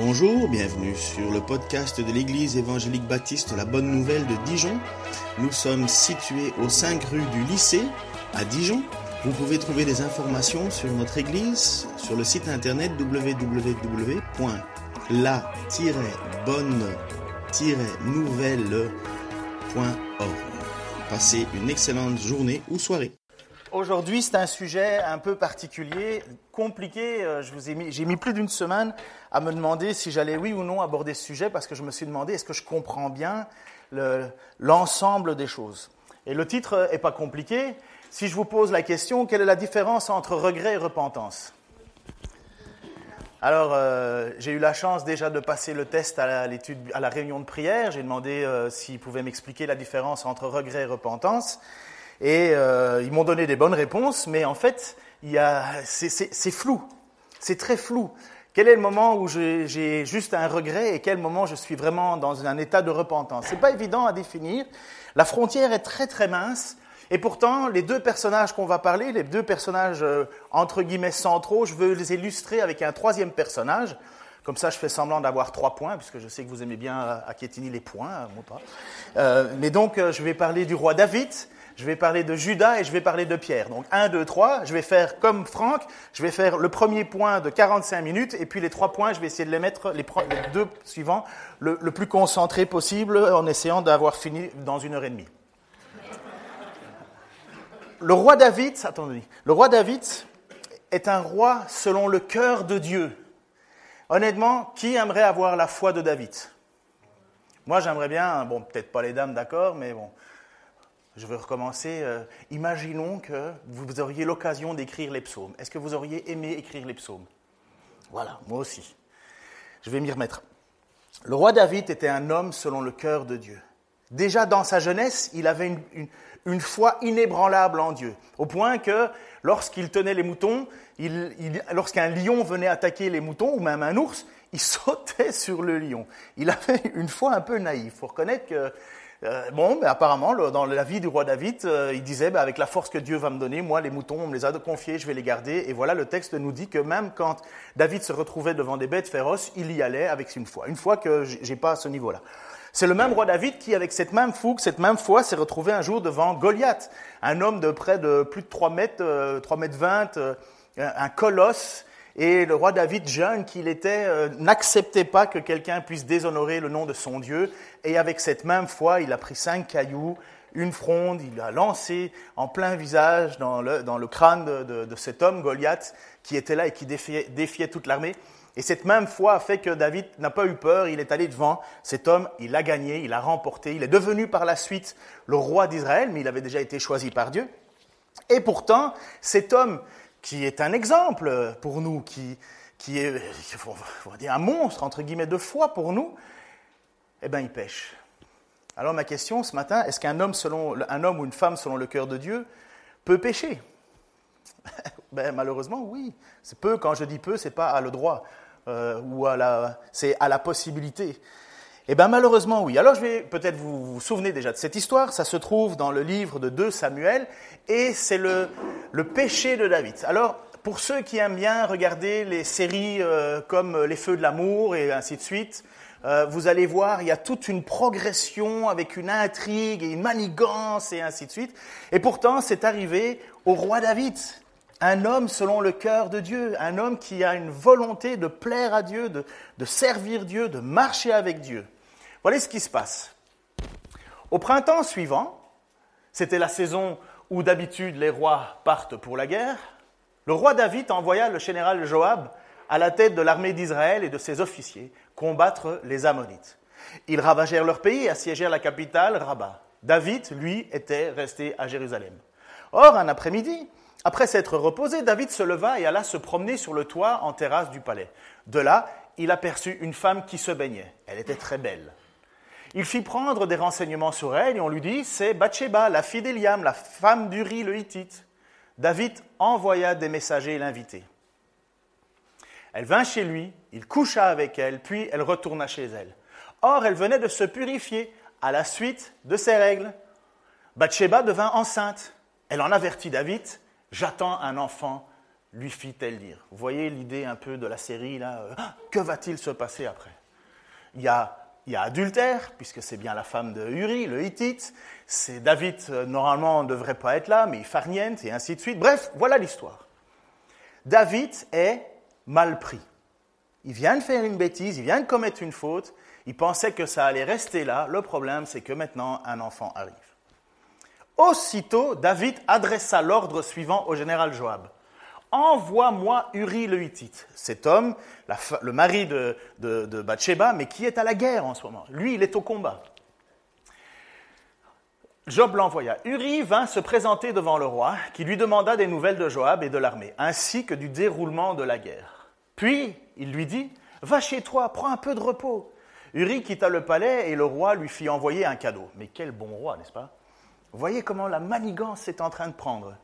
Bonjour, bienvenue sur le podcast de l'Église évangélique baptiste La Bonne Nouvelle de Dijon. Nous sommes situés aux 5 rue du lycée à Dijon. Vous pouvez trouver des informations sur notre Église sur le site internet www.la-bonne-nouvelle.org. Passez une excellente journée ou soirée. Aujourd'hui, c'est un sujet un peu particulier, compliqué. Euh, je mis, j'ai mis plus d'une semaine à me demander si j'allais oui ou non aborder ce sujet parce que je me suis demandé est-ce que je comprends bien l'ensemble des choses? Et le titre est pas compliqué. Si je vous pose la question, quelle est la différence entre regret et repentance? Alors, euh, j'ai eu la chance déjà de passer le test à l'étude, à la réunion de prière. J'ai demandé euh, s'ils pouvaient m'expliquer la différence entre regret et repentance. Et euh, ils m'ont donné des bonnes réponses, mais en fait, c'est flou. C'est très flou. Quel est le moment où j'ai juste un regret et quel moment je suis vraiment dans un état de repentance? C'est pas évident à définir. La frontière est très très mince. Et pourtant, les deux personnages qu'on va parler, les deux personnages euh, entre guillemets centraux, je veux les illustrer avec un troisième personnage. Comme ça, je fais semblant d'avoir trois points, puisque je sais que vous aimez bien euh, acquiétiner les points, moi pas. Mais donc, je vais parler du roi David, je vais parler de Judas et je vais parler de Pierre. Donc 1, 2, 3, je vais faire comme Franck, je vais faire le premier point de 45 minutes et puis les trois points, je vais essayer de les mettre, les, deux suivants, le, plus concentré possible en essayant d'avoir fini dans une heure et demie. Le roi David, attendez, le roi David est un roi selon le cœur de Dieu. Honnêtement, qui aimerait avoir la foi de David? Moi, j'aimerais bien, bon, peut-être pas les dames, d'accord, mais bon, je vais recommencer. Euh, imaginons que vous auriez l'occasion d'écrire les psaumes. Est-ce que vous auriez aimé écrire les psaumes? Voilà, moi aussi. Je vais m'y remettre. Le roi David était un homme selon le cœur de Dieu. Déjà dans sa jeunesse, il avait une, foi inébranlable en Dieu, au point que lorsqu'il tenait les moutons, lorsqu'un lion venait attaquer les moutons, ou même un ours, il sautait sur le lion. Il avait une foi un peu naïve. Il faut reconnaître que euh, bon, mais apparemment, dans la vie du roi David, euh, il disait, bah, avec la force que Dieu va me donner, moi, les moutons, on me les a confiés, je vais les garder. Et voilà, le texte nous dit que même quand David se retrouvait devant des bêtes féroces, il y allait avec une foi. Une foi que j'ai pas à ce niveau-là. C'est le même roi David qui, avec cette même fougue, cette même foi, s'est retrouvé un jour devant Goliath, un homme de près de plus de 3 mètres, 3 euh, mètres 20, un colosse, et le roi David, jeune qu'il était, euh, n'acceptait pas que quelqu'un puisse déshonorer le nom de son Dieu. Et avec cette même foi, il a pris cinq cailloux, une fronde, il l'a lancé en plein visage dans le, dans le crâne de, cet homme, Goliath, qui était là et qui défiait, défiait toute l'armée. Et cette même foi a fait que David n'a pas eu peur, il est allé devant cet homme, il a gagné, il a remporté, il est devenu par la suite le roi d'Israël, mais il avait déjà été choisi par Dieu. Et pourtant, cet homme qui est un exemple pour nous, qui, qui est on va dire un monstre, entre guillemets, de foi pour nous, eh bien, il pêche. Alors ma question ce matin, est-ce qu'un homme, selon, un homme ou une femme selon le cœur de Dieu peut pécher? Ben, Malheureusement, oui. C'est peu, quand je dis peu, c'est pas à le droit, euh, ou à la, c'est à la possibilité. Eh bien malheureusement oui. Alors je vais peut-être vous vous souvenez déjà de cette histoire. Ça se trouve dans le livre de 2 Samuel et c'est le, le péché de David. Alors pour ceux qui aiment bien regarder les séries euh, comme Les Feux de l'amour et ainsi de suite, euh, vous allez voir, il y a toute une progression avec une intrigue et une manigance et ainsi de suite. Et pourtant, c'est arrivé au roi David, un homme selon le cœur de Dieu, un homme qui a une volonté de plaire à Dieu, de, de servir Dieu, de marcher avec Dieu. Voilà ce qui se passe. Au printemps suivant, c'était la saison où d'habitude les rois partent pour la guerre, le roi David envoya le général Joab à la tête de l'armée d'Israël et de ses officiers combattre les Ammonites. Ils ravagèrent leur pays et assiégèrent la capitale, Rabat. David, lui, était resté à Jérusalem. Or, un après-midi, après s'être reposé, David se leva et alla se promener sur le toit en terrasse du palais. De là, il aperçut une femme qui se baignait. Elle était très belle. Il fit prendre des renseignements sur elle et on lui dit c'est Bathsheba, la fille d'Eliam, la femme d'Uri le Hittite. David envoya des messagers l'inviter. Elle vint chez lui, il coucha avec elle, puis elle retourna chez elle. Or, elle venait de se purifier à la suite de ses règles. Bathsheba devint enceinte. Elle en avertit David J'attends un enfant lui fit-elle dire Vous voyez l'idée un peu de la série là euh, Que va-t-il se passer après? Il y, a, il y a adultère, puisque c'est bien la femme de Uri, le Hittite. C'est David, euh, normalement, ne devrait pas être là, mais il farniente, et ainsi de suite. Bref, voilà l'histoire. David est mal pris. Il vient de faire une bêtise, il vient de commettre une faute, il pensait que ça allait rester là. Le problème, c'est que maintenant, un enfant arrive. Aussitôt, David adressa l'ordre suivant au général Joab. Envoie-moi Uri le Hittite, cet homme, le mari de, de, Bathsheba, mais qui est à la guerre en ce moment. Lui, il est au combat. Job l'envoya. Uri vint se présenter devant le roi, qui lui demanda des nouvelles de Joab et de l'armée, ainsi que du déroulement de la guerre. Puis il lui dit Va chez toi, prends un peu de repos. Uri quitta le palais et le roi lui fit envoyer un cadeau. Mais quel bon roi, n'est-ce pas? Voyez comment la manigance est en train de prendre.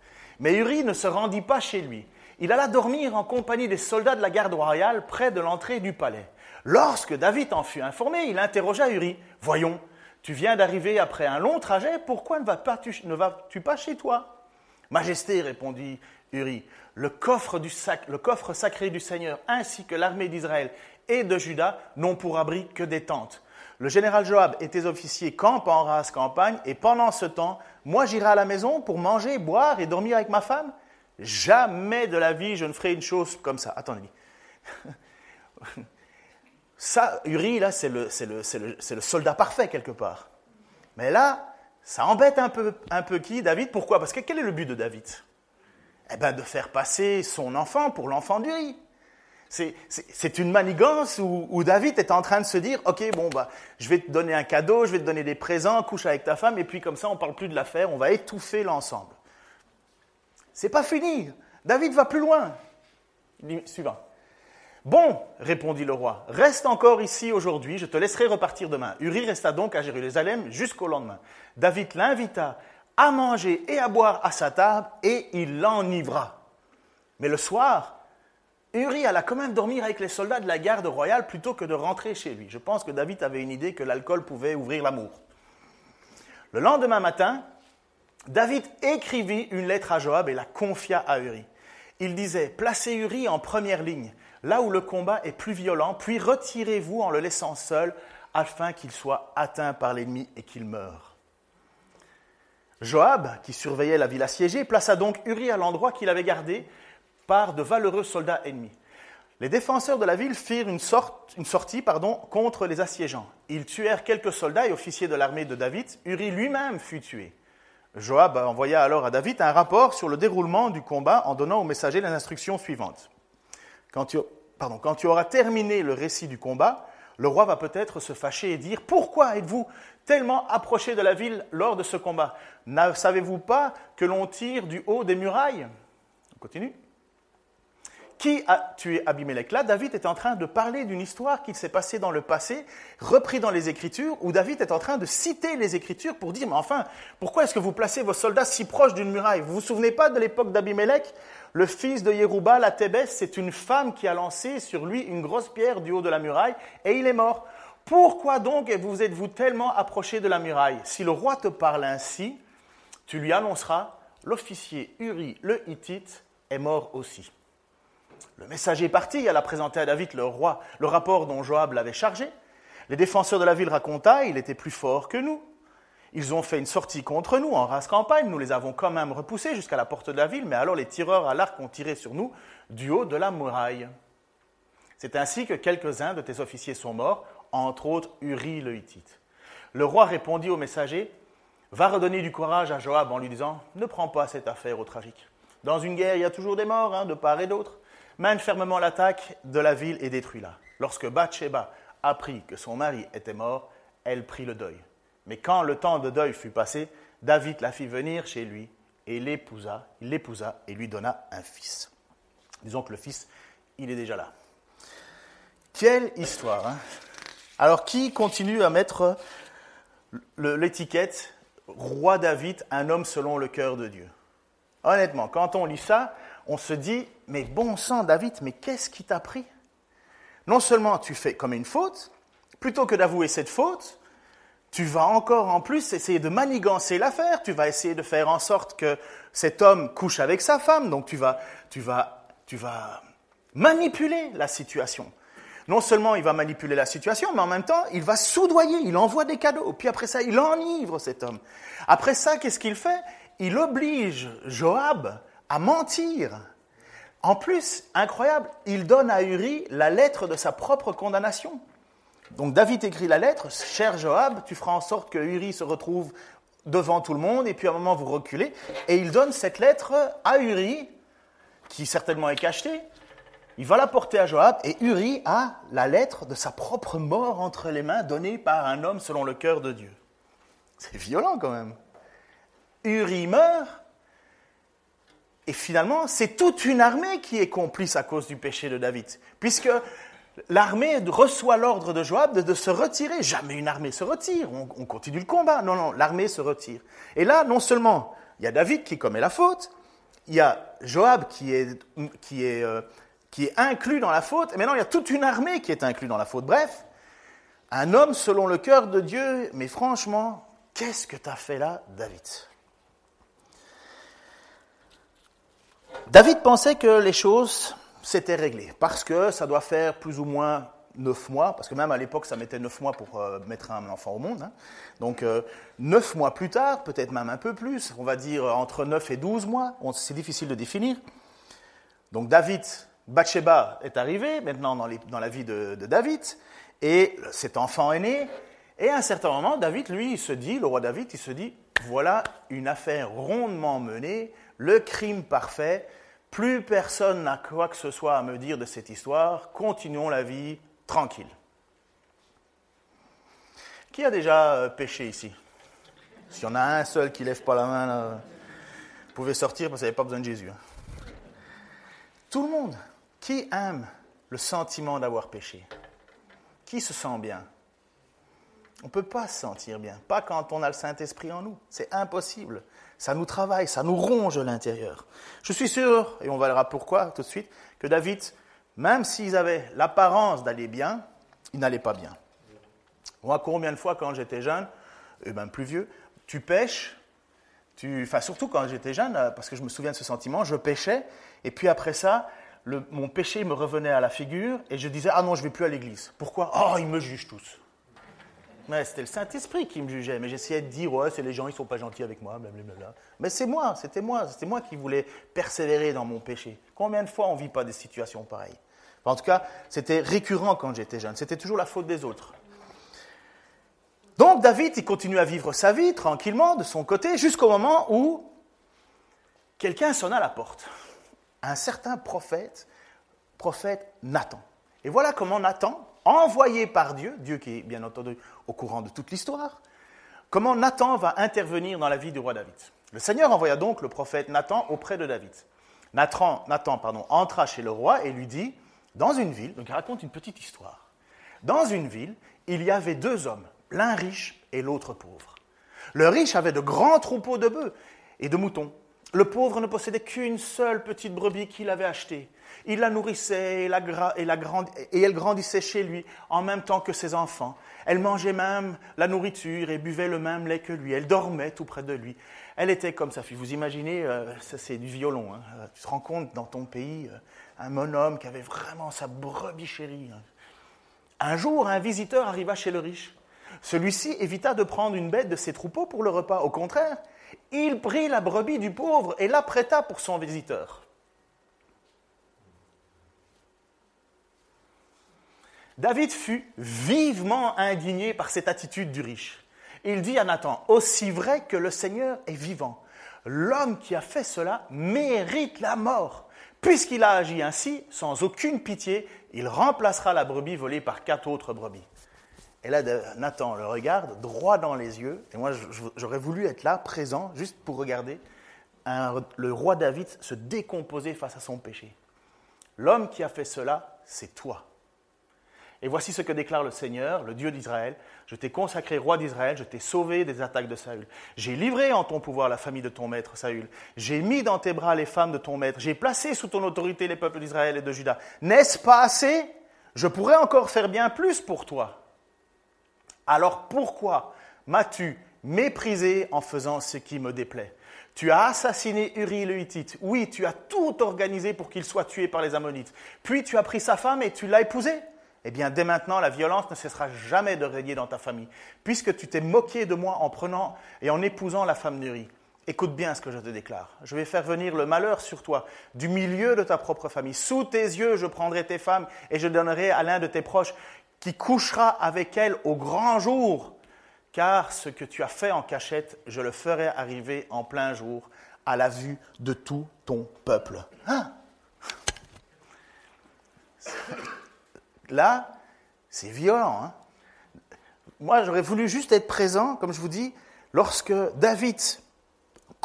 Mais Uri ne se rendit pas chez lui il alla dormir en compagnie des soldats de la garde royale près de l'entrée du palais. Lorsque David en fut informé, il interrogea Uri. Voyons, tu viens d'arriver après un long trajet, pourquoi ne vas-tu pas chez toi? Majesté, répondit Uri, le coffre, le coffre sacré du Seigneur ainsi que l'armée d'Israël et de Juda n'ont pour abri que des tentes. Le général Joab et tes officiers campent en race campagne, et pendant ce temps, moi j'irai à la maison pour manger, boire et dormir avec ma femme Jamais de la vie je ne ferai une chose comme ça. Attendez. Ça, Uri, là, c'est le, soldat parfait quelque part. Mais là, ça embête un peu, qui David? Pourquoi? Parce que quel est le but de David? Eh bien, de faire passer son enfant pour l'enfant d'Uri. C'est une manigance où, où, David est en train de se dire, ok, bon, bah, je vais te donner un cadeau, je vais te donner des présents, couche avec ta femme, et puis comme ça, on ne parle plus de l'affaire, on va étouffer l'ensemble. C'est pas fini. David va plus loin. Suivant. Bon, répondit le roi, reste encore ici aujourd'hui, je te laisserai repartir demain. Uri resta donc à Jérusalem jusqu'au lendemain. David l'invita à manger et à boire à sa table et il l'enivra. Mais le soir, Uri alla quand même dormir avec les soldats de la garde royale plutôt que de rentrer chez lui. Je pense que David avait une idée que l'alcool pouvait ouvrir l'amour. Le lendemain matin, David écrivit une lettre à Joab et la confia à Uri. Il disait Placez Uri en première ligne, là où le combat est plus violent, puis retirez-vous en le laissant seul, afin qu'il soit atteint par l'ennemi et qu'il meure. Joab, qui surveillait la ville assiégée, plaça donc Uri à l'endroit qu'il avait gardé par de valeureux soldats ennemis. Les défenseurs de la ville firent une, sortie contre les assiégeants. Ils tuèrent quelques soldats et officiers de l'armée de David. Uri lui-même fut tué. Joab envoya alors à David un rapport sur le déroulement du combat en donnant au messager les instructions suivantes. Quand tu, auras terminé le récit du combat, le roi va peut-être se fâcher et dire Pourquoi êtes-vous tellement approché de la ville lors de ce combat? Ne savez-vous pas que l'on tire du haut des murailles? On continue. Qui a tué Abimelech? Là, David est en train de parler d'une histoire qui s'est passée dans le passé, repris dans les Écritures, où David est en train de citer les Écritures pour dire, mais enfin, pourquoi est-ce que vous placez vos soldats si proches d'une muraille? Vous vous souvenez pas de l'époque d'Abimelech? Le fils de Yérubal à Thébès, c'est une femme qui a lancé sur lui une grosse pierre du haut de la muraille, et il est mort. Pourquoi donc vous êtes-vous tellement approché de la muraille? Si le roi te parle ainsi, tu lui annonceras, l'officier Uri le Hittite est mort aussi. Le messager parti, alla présenter à David le roi le rapport dont Joab l'avait chargé. Les défenseurs de la ville racontaient, il était plus fort que nous. Ils ont fait une sortie contre nous en race campagne, nous les avons quand même repoussés jusqu'à la porte de la ville, mais alors les tireurs à l'arc ont tiré sur nous du haut de la muraille. C'est ainsi que quelques-uns de tes officiers sont morts, entre autres Uri le Hittite. Le roi répondit au messager, va redonner du courage à Joab en lui disant, ne prends pas cette affaire au tragique. Dans une guerre, il y a toujours des morts, hein, de part et d'autre mène fermement l'attaque de la ville et détruit-la. Lorsque Bathsheba apprit que son mari était mort, elle prit le deuil. Mais quand le temps de deuil fut passé, David la fit venir chez lui et l'épousa, il l'épousa et lui donna un fils. Disons que le fils, il est déjà là. Quelle histoire hein Alors qui continue à mettre l'étiquette Roi David, un homme selon le cœur de Dieu Honnêtement, quand on lit ça, on se dit, mais bon sang David, mais qu'est-ce qui t'a pris? Non seulement tu fais comme une faute, plutôt que d'avouer cette faute, tu vas encore en plus essayer de manigancer l'affaire, tu vas essayer de faire en sorte que cet homme couche avec sa femme, donc tu vas, tu vas tu vas manipuler la situation. Non seulement il va manipuler la situation, mais en même temps, il va soudoyer, il envoie des cadeaux. Puis après ça, il enivre cet homme. Après ça, qu'est-ce qu'il fait? Il oblige Joab à mentir. En plus, incroyable, il donne à Uri la lettre de sa propre condamnation. Donc David écrit la lettre, cher Joab, tu feras en sorte que Uri se retrouve devant tout le monde, et puis à un moment vous reculez, et il donne cette lettre à Uri, qui certainement est cachetée, il va la porter à Joab, et Uri a la lettre de sa propre mort entre les mains, donnée par un homme selon le cœur de Dieu. C'est violent quand même. Uri meurt, et finalement, c'est toute une armée qui est complice à cause du péché de David, puisque l'armée reçoit l'ordre de Joab de, se retirer. Jamais une armée se retire, on, continue le combat. Non, non, l'armée se retire. Et là, non seulement il y a David qui commet la faute, il y a Joab qui est, euh, qui est inclus dans la faute, et maintenant il y a toute une armée qui est inclue dans la faute. Bref, un homme selon le cœur de Dieu, mais franchement, qu'est-ce que tu as fait là, David? David pensait que les choses s'étaient réglées, parce que ça doit faire plus ou moins neuf mois, parce que même à l'époque, ça mettait neuf mois pour euh, mettre un enfant au monde. Hein. Donc, euh, neuf mois plus tard, peut-être même un peu plus, on va dire entre neuf et douze mois, c'est difficile de définir. Donc, David, Bathsheba est arrivé, maintenant dans, dans la vie de, de, David, et cet enfant est né, et à un certain moment, David, lui, il se dit, le roi David, il se dit, voilà une affaire rondement menée, le crime parfait. Plus personne n'a quoi que ce soit à me dire de cette histoire. Continuons la vie tranquille. Qui a déjà euh, péché ici? S'il y en a un seul qui lève pas la main, vous pouvez sortir parce vous n'avez pas besoin de Jésus. Hein. Tout le monde. Qui aime le sentiment d'avoir péché? Qui se sent bien? On ne peut pas se sentir bien, pas quand on a le Saint-Esprit en nous. C'est impossible. Ça nous travaille, ça nous ronge l'intérieur. Je suis sûr, et on verra pourquoi tout de suite, que David, même s'ils avaient l'apparence d'aller bien, ils n'allaient pas bien. Moi, combien de fois quand j'étais jeune, et même plus vieux, tu pêches, tu, enfin surtout quand j'étais jeune, parce que je me souviens de ce sentiment, je pêchais, et puis après ça, mon péché me revenait à la figure, et je disais, ah non, je ne vais plus à l'église. Pourquoi? Oh, ils me jugent tous. Mais c'était le Saint-Esprit qui me jugeait. Mais j'essayais de dire, ouais, c'est les gens, ils sont pas gentils avec moi, blablabla. Mais c'est moi, c'était moi, c'était moi qui voulais persévérer dans mon péché. Combien de fois on vit pas des situations pareilles? En tout cas, c'était récurrent quand j'étais jeune. C'était toujours la faute des autres. Donc David, il continue à vivre sa vie tranquillement de son côté jusqu'au moment où quelqu'un sonna à la porte. Un certain prophète, prophète Nathan. Et voilà comment Nathan, envoyé par Dieu, Dieu qui est bien entendu au courant de toute l'histoire, comment Nathan va intervenir dans la vie du roi David. Le Seigneur envoya donc le prophète Nathan auprès de David. Nathan, entra chez le roi et lui dit, dans une ville, donc il raconte une petite histoire, dans une ville, il y avait deux hommes, l'un riche et l'autre pauvre. Le riche avait de grands troupeaux de bœufs et de moutons. Le pauvre ne possédait qu'une seule petite brebis qu'il avait achetée. Il la nourrissait et, la, et, elle grandissait chez lui en même temps que ses enfants. Elle mangeait même la nourriture et buvait le même lait que lui. Elle dormait tout près de lui. Elle était comme sa fille. Vous imaginez, euh, ça c'est du violon. Hein. Euh, tu te rends compte dans ton pays, euh, un monhomme qui avait vraiment sa brebis chérie. Hein. Un jour, un visiteur arriva chez le riche. Celui-ci évita de prendre une bête de ses troupeaux pour le repas. Au contraire, il prit la brebis du pauvre et l'apprêta pour son visiteur. David fut vivement indigné par cette attitude du riche. Il dit à Nathan, aussi vrai que le Seigneur est vivant, l'homme qui a fait cela mérite la mort. Puisqu'il a agi ainsi, sans aucune pitié, il remplacera la brebis volée par quatre autres brebis. Et là, Nathan le regarde droit dans les yeux, et moi j'aurais voulu être là, présent, juste pour regarder le roi David se décomposer face à son péché. L'homme qui a fait cela, c'est toi. Et voici ce que déclare le Seigneur, le Dieu d'Israël. Je t'ai consacré roi d'Israël, je t'ai sauvé des attaques de Saül. J'ai livré en ton pouvoir la famille de ton maître Saül. J'ai mis dans tes bras les femmes de ton maître. J'ai placé sous ton autorité les peuples d'Israël et de Juda. N'est-ce pas assez? Je pourrais encore faire bien plus pour toi. Alors pourquoi m'as-tu méprisé en faisant ce qui me déplaît? Tu as assassiné Uri le Hittite. Oui, tu as tout organisé pour qu'il soit tué par les Ammonites. Puis tu as pris sa femme et tu l'as épousée. Eh bien, dès maintenant, la violence ne cessera jamais de régner dans ta famille, puisque tu t'es moqué de moi en prenant et en épousant la femme d'Uri. Écoute bien ce que je te déclare. Je vais faire venir le malheur sur toi, du milieu de ta propre famille. Sous tes yeux, je prendrai tes femmes et je donnerai à l'un de tes proches qui couchera avec elles au grand jour. Car ce que tu as fait en cachette, je le ferai arriver en plein jour à la vue de tout ton peuple. Hein? Là, c'est violent. Hein Moi, j'aurais voulu juste être présent, comme je vous dis, lorsque David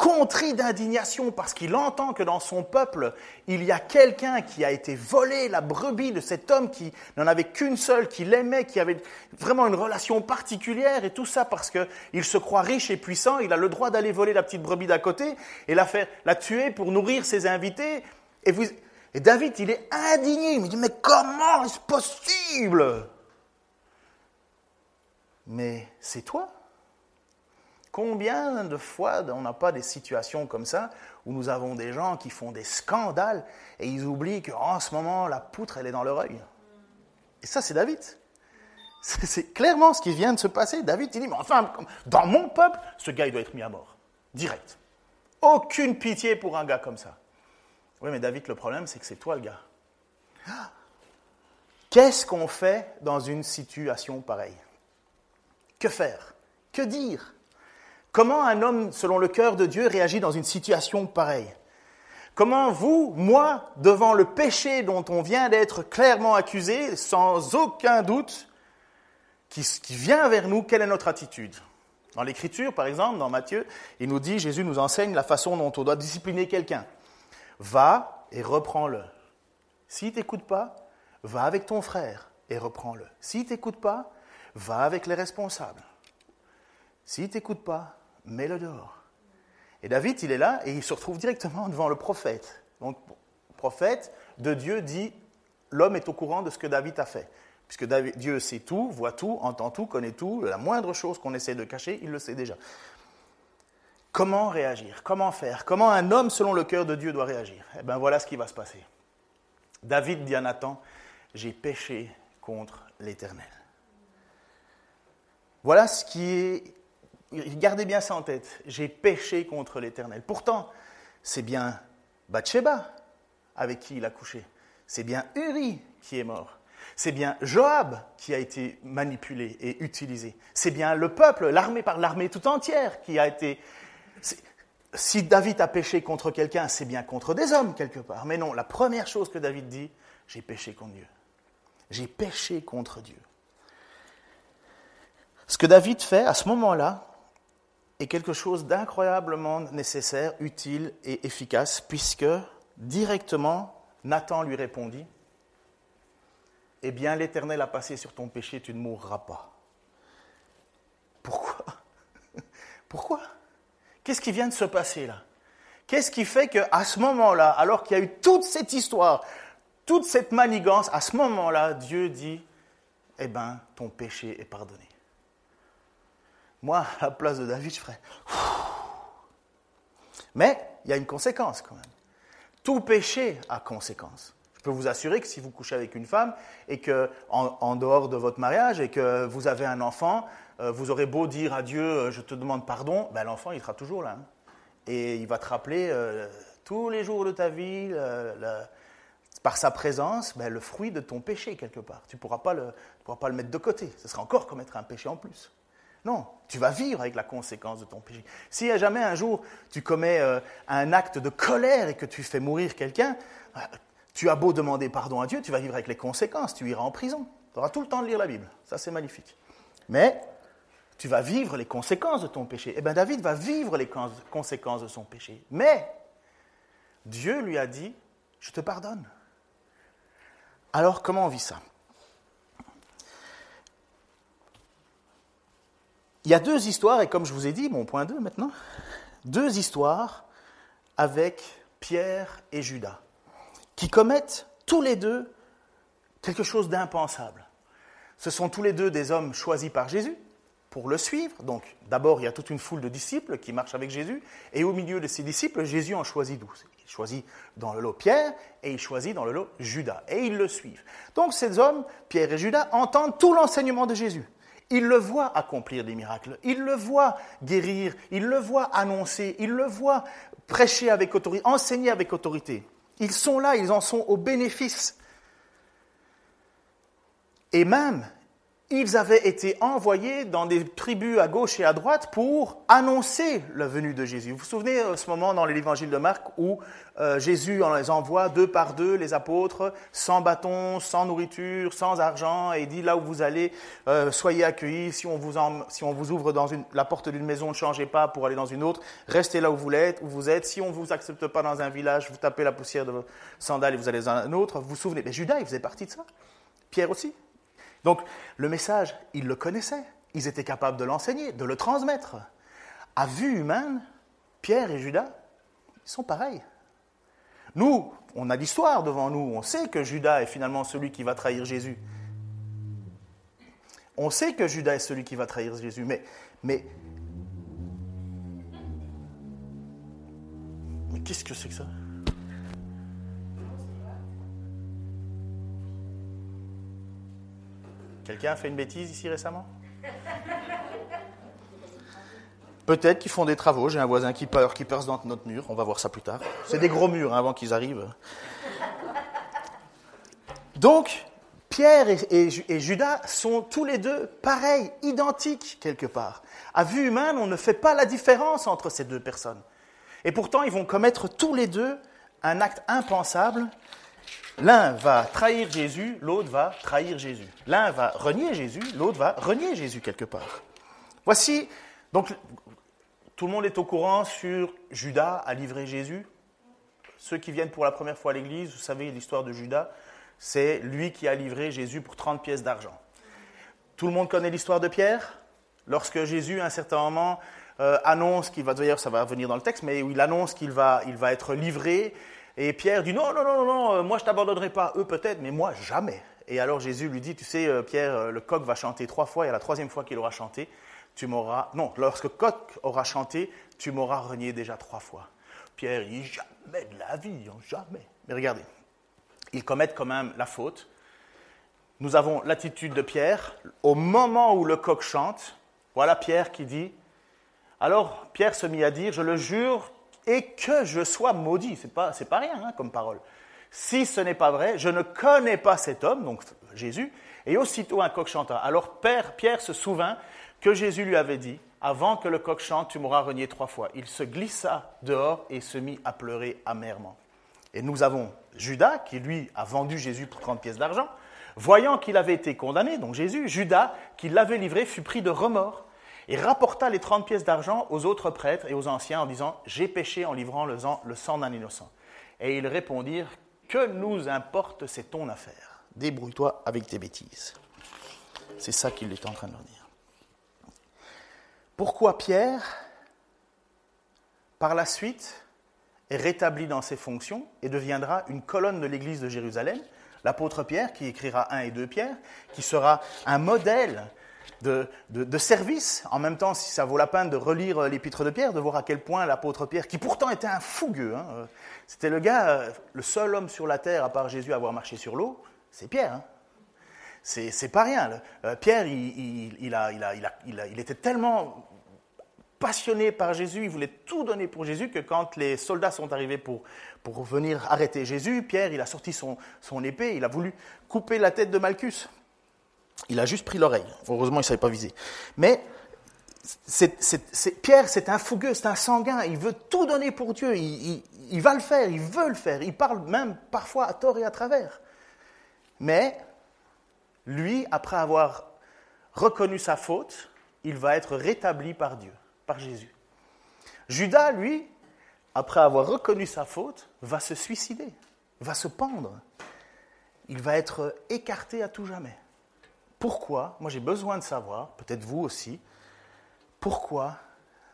contrit d'indignation parce qu'il entend que dans son peuple, il y a quelqu'un qui a été volé la brebis de cet homme qui n'en avait qu'une seule, qui l'aimait, qui avait vraiment une relation particulière, et tout ça parce qu'il se croit riche et puissant, il a le droit d'aller voler la petite brebis d'à côté et la, faire, la tuer pour nourrir ses invités. Et, vous, et David, il est indigné, il me dit, mais comment est-ce possible? Mais c'est toi? Combien de fois on n'a pas des situations comme ça où nous avons des gens qui font des scandales et ils oublient qu'en ce moment, la poutre, elle est dans leur œil. Et ça, c'est David. C'est clairement ce qui vient de se passer. David, il dit, mais enfin, dans mon peuple, ce gars, il doit être mis à mort. Direct. Aucune pitié pour un gars comme ça. Oui, mais David, le problème, c'est que c'est toi le gars. Qu'est-ce qu'on fait dans une situation pareille? Que faire? Que dire? Comment un homme, selon le cœur de Dieu, réagit dans une situation pareille? Comment vous, moi, devant le péché dont on vient d'être clairement accusé, sans aucun doute, qui, vient vers nous, quelle est notre attitude? Dans l'Écriture, par exemple, dans Matthieu, il nous dit, Jésus nous enseigne la façon dont on doit discipliner quelqu'un. Va et reprends-le. S'il t'écoute pas, va avec ton frère et reprends-le. S'il t'écoute pas, va avec les responsables. S'il t'écoute pas, mets-le dehors. Et David, il est là et il se retrouve directement devant le prophète. Donc, prophète de Dieu dit l'homme est au courant de ce que David a fait. Puisque Dieu sait tout, voit tout, entend tout, connaît tout, la moindre chose qu'on essaie de cacher, il le sait déjà. Comment réagir? Comment faire? Comment un homme selon le cœur de Dieu doit réagir? Eh bien voilà ce qui va se passer. David dit à Nathan, j'ai péché contre l'Éternel. Voilà ce qui est Gardez bien ça en tête. J'ai péché contre l'Éternel. Pourtant, c'est bien Bathsheba avec qui il a couché. C'est bien Uri qui est mort. C'est bien Joab qui a été manipulé et utilisé. C'est bien le peuple, l'armée par l'armée tout entière qui a été... Si David a péché contre quelqu'un, c'est bien contre des hommes quelque part. Mais non, la première chose que David dit, j'ai péché contre Dieu. J'ai péché contre Dieu. Ce que David fait à ce moment-là, est quelque chose d'incroyablement nécessaire, utile et efficace, puisque directement, Nathan lui répondit, Eh bien, l'Éternel a passé sur ton péché, tu ne mourras pas. Pourquoi? Pourquoi? Qu'est-ce qui vient de se passer là? Qu'est-ce qui fait qu'à ce moment-là, alors qu'il y a eu toute cette histoire, toute cette manigance, à ce moment-là, Dieu dit, eh bien, ton péché est pardonné. Moi, à la place de David, je ferais. Mais il y a une conséquence quand même. Tout péché a conséquence. Je peux vous assurer que si vous couchez avec une femme et que en, dehors de votre mariage et que vous avez un enfant, euh, vous aurez beau dire à Dieu, euh, je te demande pardon, ben, l'enfant il sera toujours là. Et il va te rappeler euh, tous les jours de ta vie, par sa présence, ben, le fruit de ton péché quelque part. Tu ne pourras, pas le, mettre de côté. Ce sera encore commettre un péché en plus. Non, tu vas vivre avec la conséquence de ton péché. Si jamais un jour tu commets un acte de colère et que tu fais mourir quelqu'un, tu as beau demander pardon à Dieu, tu vas vivre avec les conséquences, tu iras en prison. Tu auras tout le temps de lire la Bible. Ça, c'est magnifique. Mais tu vas vivre les conséquences de ton péché. Eh bien, David va vivre les conséquences de son péché. Mais Dieu lui a dit, je te pardonne. Alors, comment on vit ça? Il y a deux histoires, et comme je vous ai dit, mon point 2 maintenant, deux histoires avec Pierre et Judas, qui commettent tous les deux quelque chose d'impensable. Ce sont tous les deux des hommes choisis par Jésus, pour le suivre. Donc, d'abord, il y a toute une foule de disciples qui marchent avec Jésus. Et au milieu de ces disciples, Jésus en choisit douze. Il choisit dans le lot Pierre et il choisit dans le lot Judas. Et ils le suivent. Donc, ces hommes, Pierre et Judas, entendent tout l'enseignement de Jésus. Ils le voient accomplir des miracles, ils le voient guérir, ils le voient annoncer, ils le voient prêcher avec autorité, enseigner avec autorité. Ils sont là, ils en sont au bénéfice. Et même, ils avaient été envoyés dans des tribus à gauche et à droite pour annoncer la venue de Jésus. Vous vous souvenez euh, ce moment dans l'évangile de Marc où euh, Jésus en les envoie deux par deux, les apôtres, sans bâton, sans nourriture, sans argent, et dit là où vous allez, euh, soyez accueillis. Si on vous, ouvre dans la porte d'une maison, ne changez pas pour aller dans une autre. Restez là où vous êtes. Où vous êtes. Si on ne vous accepte pas dans un village, vous tapez la poussière de vos sandales et vous allez dans un autre. Vous vous souvenez Mais Judas, il faisait partie de ça. Pierre aussi. Donc le message, ils le connaissaient, ils étaient capables de l'enseigner, de le transmettre. À vue humaine, Pierre et Judas, ils sont pareils. Nous, on a l'histoire devant nous, on sait que Judas est finalement celui qui va trahir Jésus. On sait que Judas est celui qui va trahir Jésus, mais, mais, qu'est-ce que c'est que ça? Quelqu'un a fait une bêtise ici récemment? Peut-être qu'ils font des travaux. J'ai un voisin qui peur, qui perce dans notre mur. On va voir ça plus tard. C'est des gros murs hein, avant qu'ils arrivent. Donc, Pierre et, Judas sont tous les deux pareils, identiques quelque part. À vue humaine, on ne fait pas la différence entre ces deux personnes. Et pourtant, ils vont commettre tous les deux un acte impensable L'un va trahir Jésus, l'autre va trahir Jésus. L'un va renier Jésus, l'autre va renier Jésus quelque part. Voici, donc tout le monde est au courant sur Judas a livré Jésus. Ceux qui viennent pour la première fois à l'église, vous savez l'histoire de Judas, c'est lui qui a livré Jésus pour 30 pièces d'argent. Tout le monde connaît l'histoire de Pierre. Lorsque Jésus, à un certain moment, euh, annonce qu'il va, d'ailleurs ça va venir dans le texte, mais il annonce qu'il va, il va être livré, et Pierre dit non, non, non, non, euh, moi je t'abandonnerai pas, eux peut-être, mais moi jamais. Et alors Jésus lui dit, tu sais, euh, Pierre, euh, le coq va chanter trois fois, et à la troisième fois qu'il aura chanté, tu m'auras, non, lorsque coq aura chanté, tu m'auras renié déjà trois fois. Pierre dit, jamais de la vie, hein, jamais. Mais regardez, ils commettent quand même la faute. Nous avons l'attitude de Pierre. Au moment où le coq chante, voilà Pierre qui dit, alors Pierre se mit à dire, je le jure, et que je sois maudit. Ce n'est pas, pas rien hein, comme parole. Si ce n'est pas vrai, je ne connais pas cet homme, donc Jésus, et aussitôt un coq chanta. Alors Pierre se souvint que Jésus lui avait dit, avant que le coq chante, tu m'auras renié trois fois. Il se glissa dehors et se mit à pleurer amèrement. Et nous avons Judas, qui lui a vendu Jésus pour 30 pièces d'argent. Voyant qu'il avait été condamné, donc Jésus, Judas, qui l'avait livré, fut pris de remords et rapporta les 30 pièces d'argent aux autres prêtres et aux anciens en disant J'ai péché en livrant le sang d'un innocent. Et ils répondirent Que nous importe, c'est ton affaire. Débrouille-toi avec tes bêtises. C'est ça qu'il est en train de leur dire. Pourquoi Pierre, par la suite, est rétabli dans ses fonctions et deviendra une colonne de l'église de Jérusalem? L'apôtre Pierre, qui écrira 1 et 2 Pierre, qui sera un modèle de, service. En même temps, si ça vaut la peine de relire euh, l'épître de Pierre, de voir à quel point l'apôtre Pierre, qui pourtant était un fougueux, hein, euh, c'était le gars, euh, le seul homme sur la terre, à part Jésus, à avoir marché sur l'eau, c'est Pierre. Hein. C'est pas rien. Pierre, il, était tellement passionné par Jésus, il voulait tout donner pour Jésus, que quand les soldats sont arrivés pour, pour venir arrêter Jésus, Pierre, il a sorti son, son épée, il a voulu couper la tête de Malchus. Il a juste pris l'oreille. Heureusement, il ne savait pas viser. Mais Pierre, c'est un fougueux, c'est un sanguin. Il veut tout donner pour Dieu. Il, il, va le faire, il veut le faire. Il parle même parfois à tort et à travers. Mais lui, après avoir reconnu sa faute, il va être rétabli par Dieu, par Jésus. Judas, lui, après avoir reconnu sa faute, va se suicider, va se pendre. Il va être écarté à tout jamais. Pourquoi Moi j'ai besoin de savoir, peut-être vous aussi, pourquoi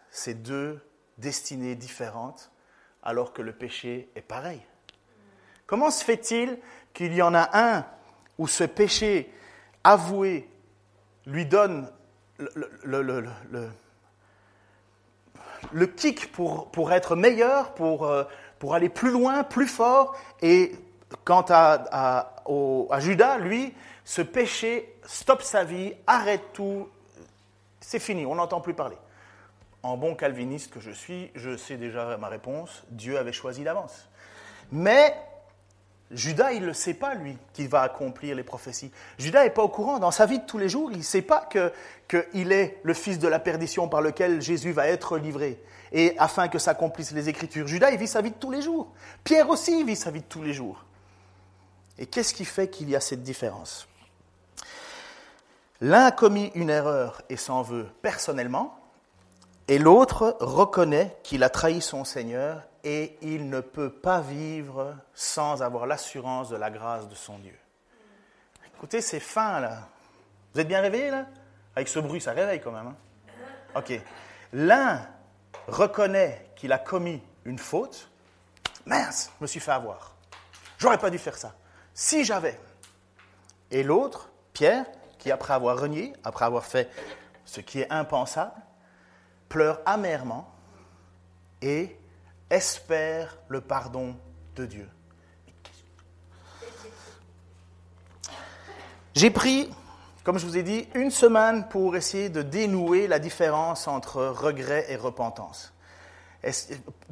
ces deux destinées différentes alors que le péché est pareil Comment se fait-il qu'il y en a un où ce péché avoué lui donne le, kick pour, pour, être meilleur, pour, euh, pour aller plus loin, plus fort. Et quant à, Judas, lui, ce péché stoppe sa vie, arrête tout, c'est fini, on n'entend plus parler. En bon calviniste que je suis, je sais déjà ma réponse, Dieu avait choisi d'avance. Mais Judas, il ne le sait pas, lui, qu'il va accomplir les prophéties. Judas n'est pas au courant. Dans sa vie de tous les jours, il ne sait pas qu'il est le fils de la perdition par lequel Jésus va être livré. Et afin que s'accomplissent les Écritures. Judas, il vit sa vie de tous les jours. Pierre aussi vit sa vie de tous les jours. Et qu'est-ce qui fait qu'il y a cette différence? L'un a commis une erreur et s'en veut personnellement, et l'autre reconnaît qu'il a trahi son Seigneur et il ne peut pas vivre sans avoir l'assurance de la grâce de son Dieu. Écoutez, c'est fin là. Vous êtes bien réveillés là? Avec ce bruit, ça réveille quand même. Hein? Ok. L'un reconnaît qu'il a commis une faute. Mince, je me suis fait avoir. J'aurais pas dû faire ça. Si j'avais. Et l'autre, Pierre, qui après avoir renié, après avoir fait ce qui est impensable, pleure amèrement et espère le pardon de Dieu. J'ai pris, comme je vous ai dit, une semaine pour essayer de dénouer la différence entre regret et repentance.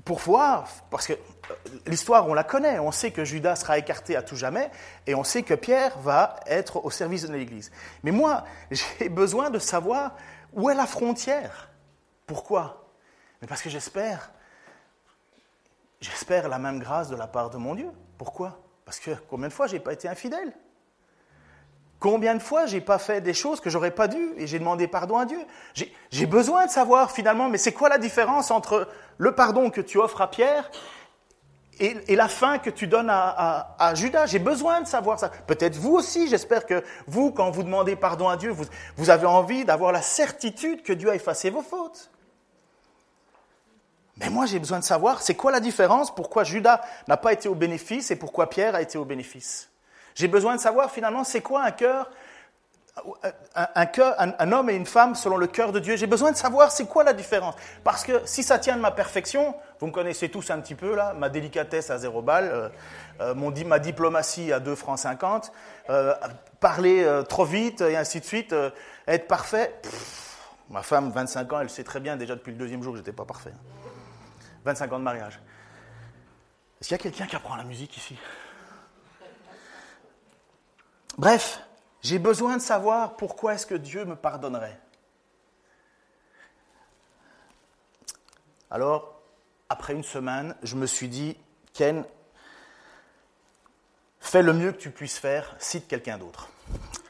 Pour voir, parce que euh, l'histoire, on la connaît, on sait que Judas sera écarté à tout jamais, et on sait que Pierre va être au service de l'Église. Mais moi, j'ai besoin de savoir où est la frontière. Pourquoi? Parce que j'espère J'espère la même grâce de la part de mon Dieu. Pourquoi? Parce que combien de fois j'ai pas été infidèle? Combien de fois j'ai pas fait des choses que j'aurais pas dû et j'ai demandé pardon à Dieu? J'ai besoin de savoir finalement, mais c'est quoi la différence entre le pardon que tu offres à Pierre et, la fin que tu donnes à, Judas? J'ai besoin de savoir ça. Peut-être vous aussi, j'espère que vous, quand vous demandez pardon à Dieu, vous avez envie d'avoir la certitude que Dieu a effacé vos fautes. Mais moi, j'ai besoin de savoir, c'est quoi la différence, pourquoi Judas n'a pas été au bénéfice et pourquoi Pierre a été au bénéfice? J'ai besoin de savoir finalement, c'est quoi un cœur, un, cœur un, homme et une femme selon le cœur de Dieu. J'ai besoin de savoir c'est quoi la différence. Parce que si ça tient de ma perfection, vous me connaissez tous un petit peu là, ma délicatesse à zéro balle, euh, euh, ma diplomatie à 2 francs 50, euh, parler trop vite et ainsi de suite, être parfait. ma femme, 25 ans, elle sait très bien déjà depuis le deuxième jour que j'étais pas parfait. 25 ans de mariage. Est-ce qu'il y a quelqu'un qui apprend la musique ici? Bref, j'ai besoin de savoir pourquoi est-ce que Dieu me pardonnerait. Alors, après une semaine, je me suis dit, Ken, fais le mieux que tu puisses faire, cite quelqu'un d'autre.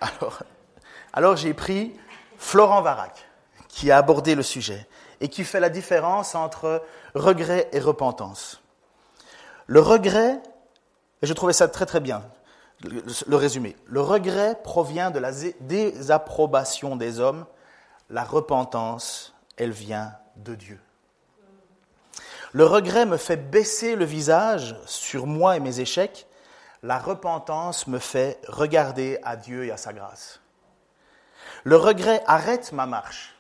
Alors, j'ai pris Florent Varac, qui a abordé le sujet et qui fait la différence entre regret et repentance. Le regret, et je trouvais ça très très bien, le, résumé, le regret provient de la désapprobation des hommes, la repentance, elle vient de Dieu. Le regret me fait baisser le visage sur moi et mes échecs, la repentance me fait regarder à Dieu et à sa grâce. Le regret arrête ma marche,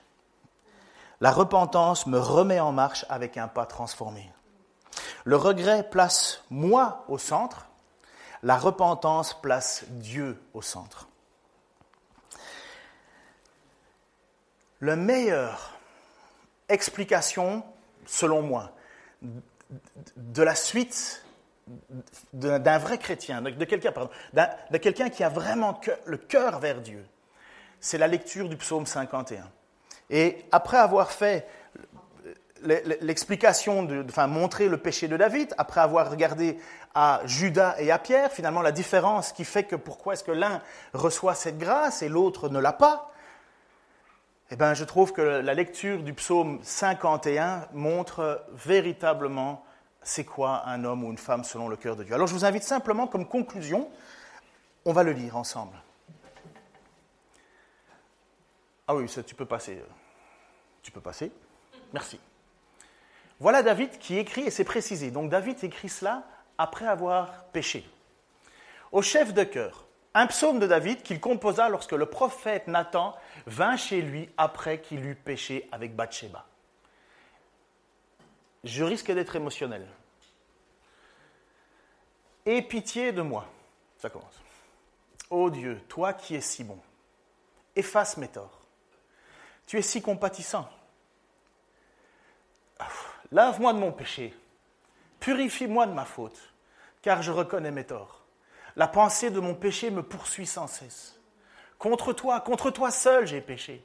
la repentance me remet en marche avec un pas transformé. Le regret place moi au centre, la repentance place Dieu au centre. La meilleure explication, selon moi, de la suite d'un vrai chrétien, de quelqu'un qui a vraiment le cœur vers Dieu, c'est la lecture du psaume 51. Et après avoir fait l'explication, de, enfin montrer le péché de David, après avoir regardé à Judas et à Pierre, finalement la différence qui fait que pourquoi est-ce que l'un reçoit cette grâce et l'autre ne l'a pas, eh bien je trouve que la lecture du psaume 51 montre véritablement c'est quoi un homme ou une femme selon le cœur de Dieu. Alors je vous invite simplement comme conclusion, on va le lire ensemble. Ah oui, tu peux passer. Tu peux passer. Merci. Voilà David qui écrit, et c'est précisé. Donc David écrit cela après avoir péché. Au chef de cœur, Un psaume de David qu'il composa lorsque le prophète Nathan vint chez lui après qu'il eut péché avec Bathsheba. Je risque d'être émotionnel. Aie pitié de moi. Ça commence. Ô Dieu, toi qui es si bon, efface mes torts. Tu es si compatissant. Lave-moi de mon péché. Purifie-moi de ma faute, car je reconnais mes torts. La pensée de mon péché me poursuit sans cesse. Contre toi, contre toi seul j'ai péché.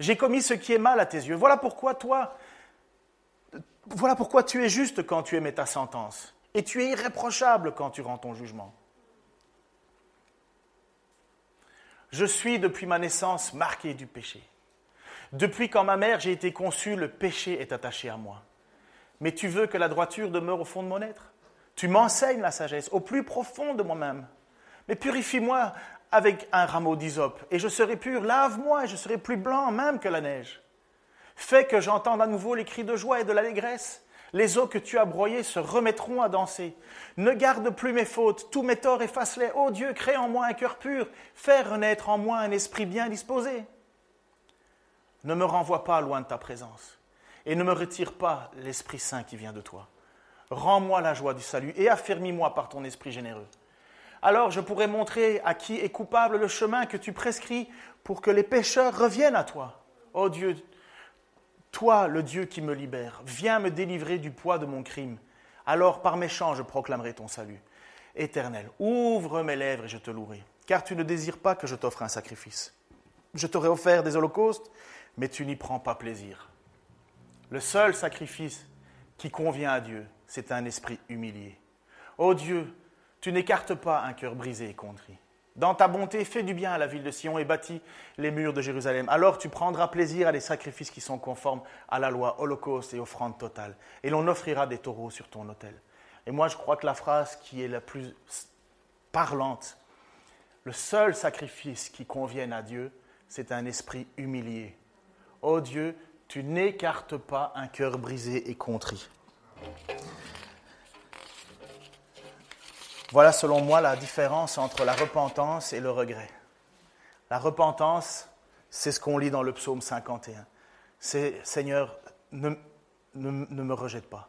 J'ai commis ce qui est mal à tes yeux. Voilà pourquoi toi, voilà pourquoi tu es juste quand tu émets ta sentence, et tu es irréprochable quand tu rends ton jugement. Je suis depuis ma naissance marqué du péché. Depuis quand ma mère j'ai été conçue, le péché est attaché à moi. Mais tu veux que la droiture demeure au fond de mon être? Tu m'enseignes la sagesse au plus profond de moi-même. Mais purifie-moi avec un rameau d'hysope, et je serai pur. Lave-moi, et je serai plus blanc même que la neige. Fais que j'entende à nouveau les cris de joie et de l'allégresse. Les eaux que tu as broyées se remettront à danser. Ne garde plus mes fautes, tous mes torts efface-les. Ô Dieu, crée en moi un cœur pur, fais renaître en moi un esprit bien disposé. Ne me renvoie pas loin de ta présence, et ne me retire pas l'Esprit Saint qui vient de toi. Rends-moi la joie du salut, et affermis-moi par ton esprit généreux. Alors je pourrai montrer à qui est coupable le chemin que tu prescris pour que les pécheurs reviennent à toi. Ô Dieu, toi, le Dieu qui me libère, viens me délivrer du poids de mon crime. Alors par mes chants, je proclamerai ton salut. Éternel, ouvre mes lèvres et je te louerai, car tu ne désires pas que je t'offre un sacrifice. Je t'aurais offert des holocaustes, mais tu n'y prends pas plaisir. Le seul sacrifice qui convient à Dieu, c'est un esprit humilié. Ô Dieu, tu n'écartes pas un cœur brisé et contrit. Dans ta bonté, fais du bien à la ville de Sion et bâtis les murs de Jérusalem. Alors tu prendras plaisir à des sacrifices qui sont conformes à la loi, holocauste et offrande totale. Et l'on offrira des taureaux sur ton autel. Et moi, je crois que la phrase qui est la plus parlante, le seul sacrifice qui convienne à Dieu, c'est un esprit humilié. Ô oh Dieu, tu n'écartes pas un cœur brisé et contrit. Voilà selon moi la différence entre la repentance et le regret. La repentance, c'est ce qu'on lit dans le psaume 51. C'est Seigneur, ne, me rejette pas.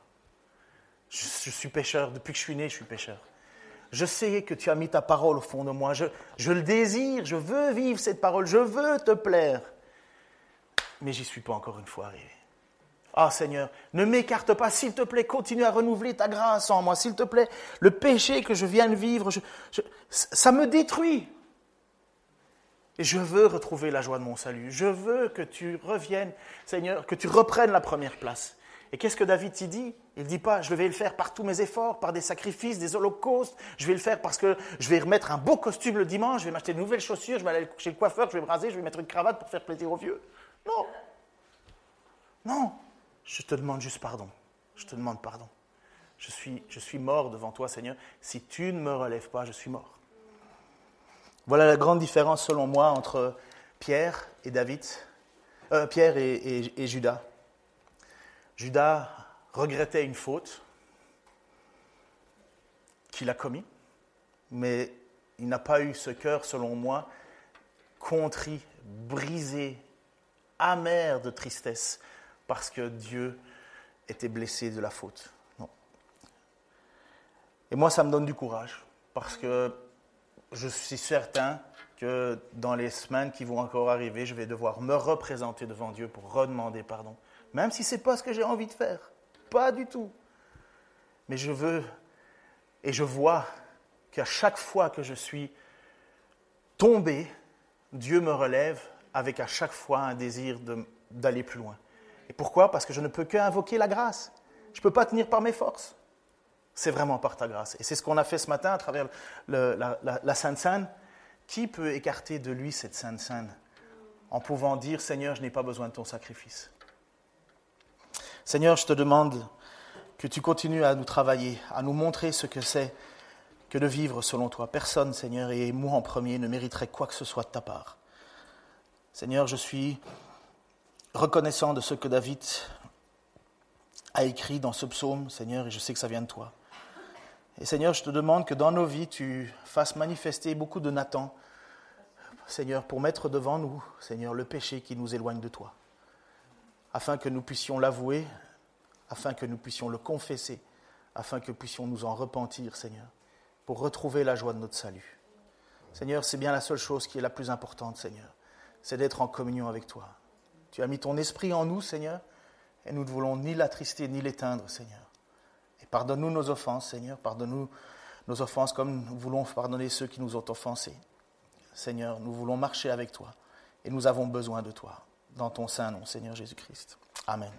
Je, suis pécheur, depuis que je suis né, je suis pécheur. Je sais que tu as mis ta parole au fond de moi. Je, je le désire, je veux vivre cette parole, je veux te plaire. Mais j'y suis pas encore une fois arrivé. Ah Seigneur, ne m'écarte pas, s'il te plaît, continue à renouveler ta grâce en moi, s'il te plaît. Le péché que je viens de vivre, ça me détruit. Et je veux retrouver la joie de mon salut. Je veux que tu reviennes, Seigneur, que tu reprennes la première place. Et qu'est-ce que David t'y dit? Il ne dit pas, je vais le faire par tous mes efforts, par des sacrifices, des holocaustes, je vais le faire parce que je vais remettre un beau costume le dimanche, je vais m'acheter de nouvelles chaussures, je vais aller chez le coiffeur, je vais me raser, je vais mettre une cravate pour faire plaisir aux vieux. Non. Non. Je te demande juste pardon. Je te demande pardon. Je suis, mort devant toi, Seigneur. Si tu ne me relèves pas, je suis mort. Voilà la grande différence, selon moi, entre Pierre et David, euh, Pierre et, et Judas. Judas regrettait une faute qu'il a commis, mais il n'a pas eu ce cœur, selon moi, contrit, brisé, amer de tristesse parce que Dieu était blessé de la faute. Non. Et moi, ça me donne du courage, parce que je suis certain que dans les semaines qui vont encore arriver, je vais devoir me représenter devant Dieu pour redemander pardon, même si ce n'est pas ce que j'ai envie de faire. Pas du tout. Mais je veux et je vois qu'à chaque fois que je suis tombé, Dieu me relève avec à chaque fois un désir d'aller plus loin. Et pourquoi? Parce que je ne peux qu'invoquer la grâce. Je ne peux pas tenir par mes forces. C'est vraiment par ta grâce. Et c'est ce qu'on a fait ce matin à travers la, Sainte Seine. Qui peut écarter de lui cette Sainte Seine en pouvant dire Seigneur, je n'ai pas besoin de ton sacrifice? Seigneur, je te demande que tu continues à nous travailler, à nous montrer ce que c'est que de vivre selon toi. Personne, Seigneur, et moi en premier, ne mériterait quoi que ce soit de ta part. Seigneur, je suis reconnaissant de ce que David a écrit dans ce psaume, Seigneur, et je sais que ça vient de toi. Et Seigneur, je te demande que dans nos vies, tu fasses manifester beaucoup de Nathan, Seigneur, pour mettre devant nous, Seigneur, le péché qui nous éloigne de toi, afin que nous puissions l'avouer, afin que nous puissions le confesser, afin que puissions nous en repentir, Seigneur, pour retrouver la joie de notre salut. Seigneur, c'est bien la seule chose qui est la plus importante, Seigneur, c'est d'être en communion avec toi. Tu as mis ton esprit en nous, Seigneur, et nous ne voulons ni l'attrister ni l'éteindre, Seigneur. Et pardonne-nous nos offenses, Seigneur, pardonne-nous nos offenses comme nous voulons pardonner ceux qui nous ont offensés. Seigneur, nous voulons marcher avec toi et nous avons besoin de toi. Dans ton saint nom, Seigneur Jésus-Christ. Amen.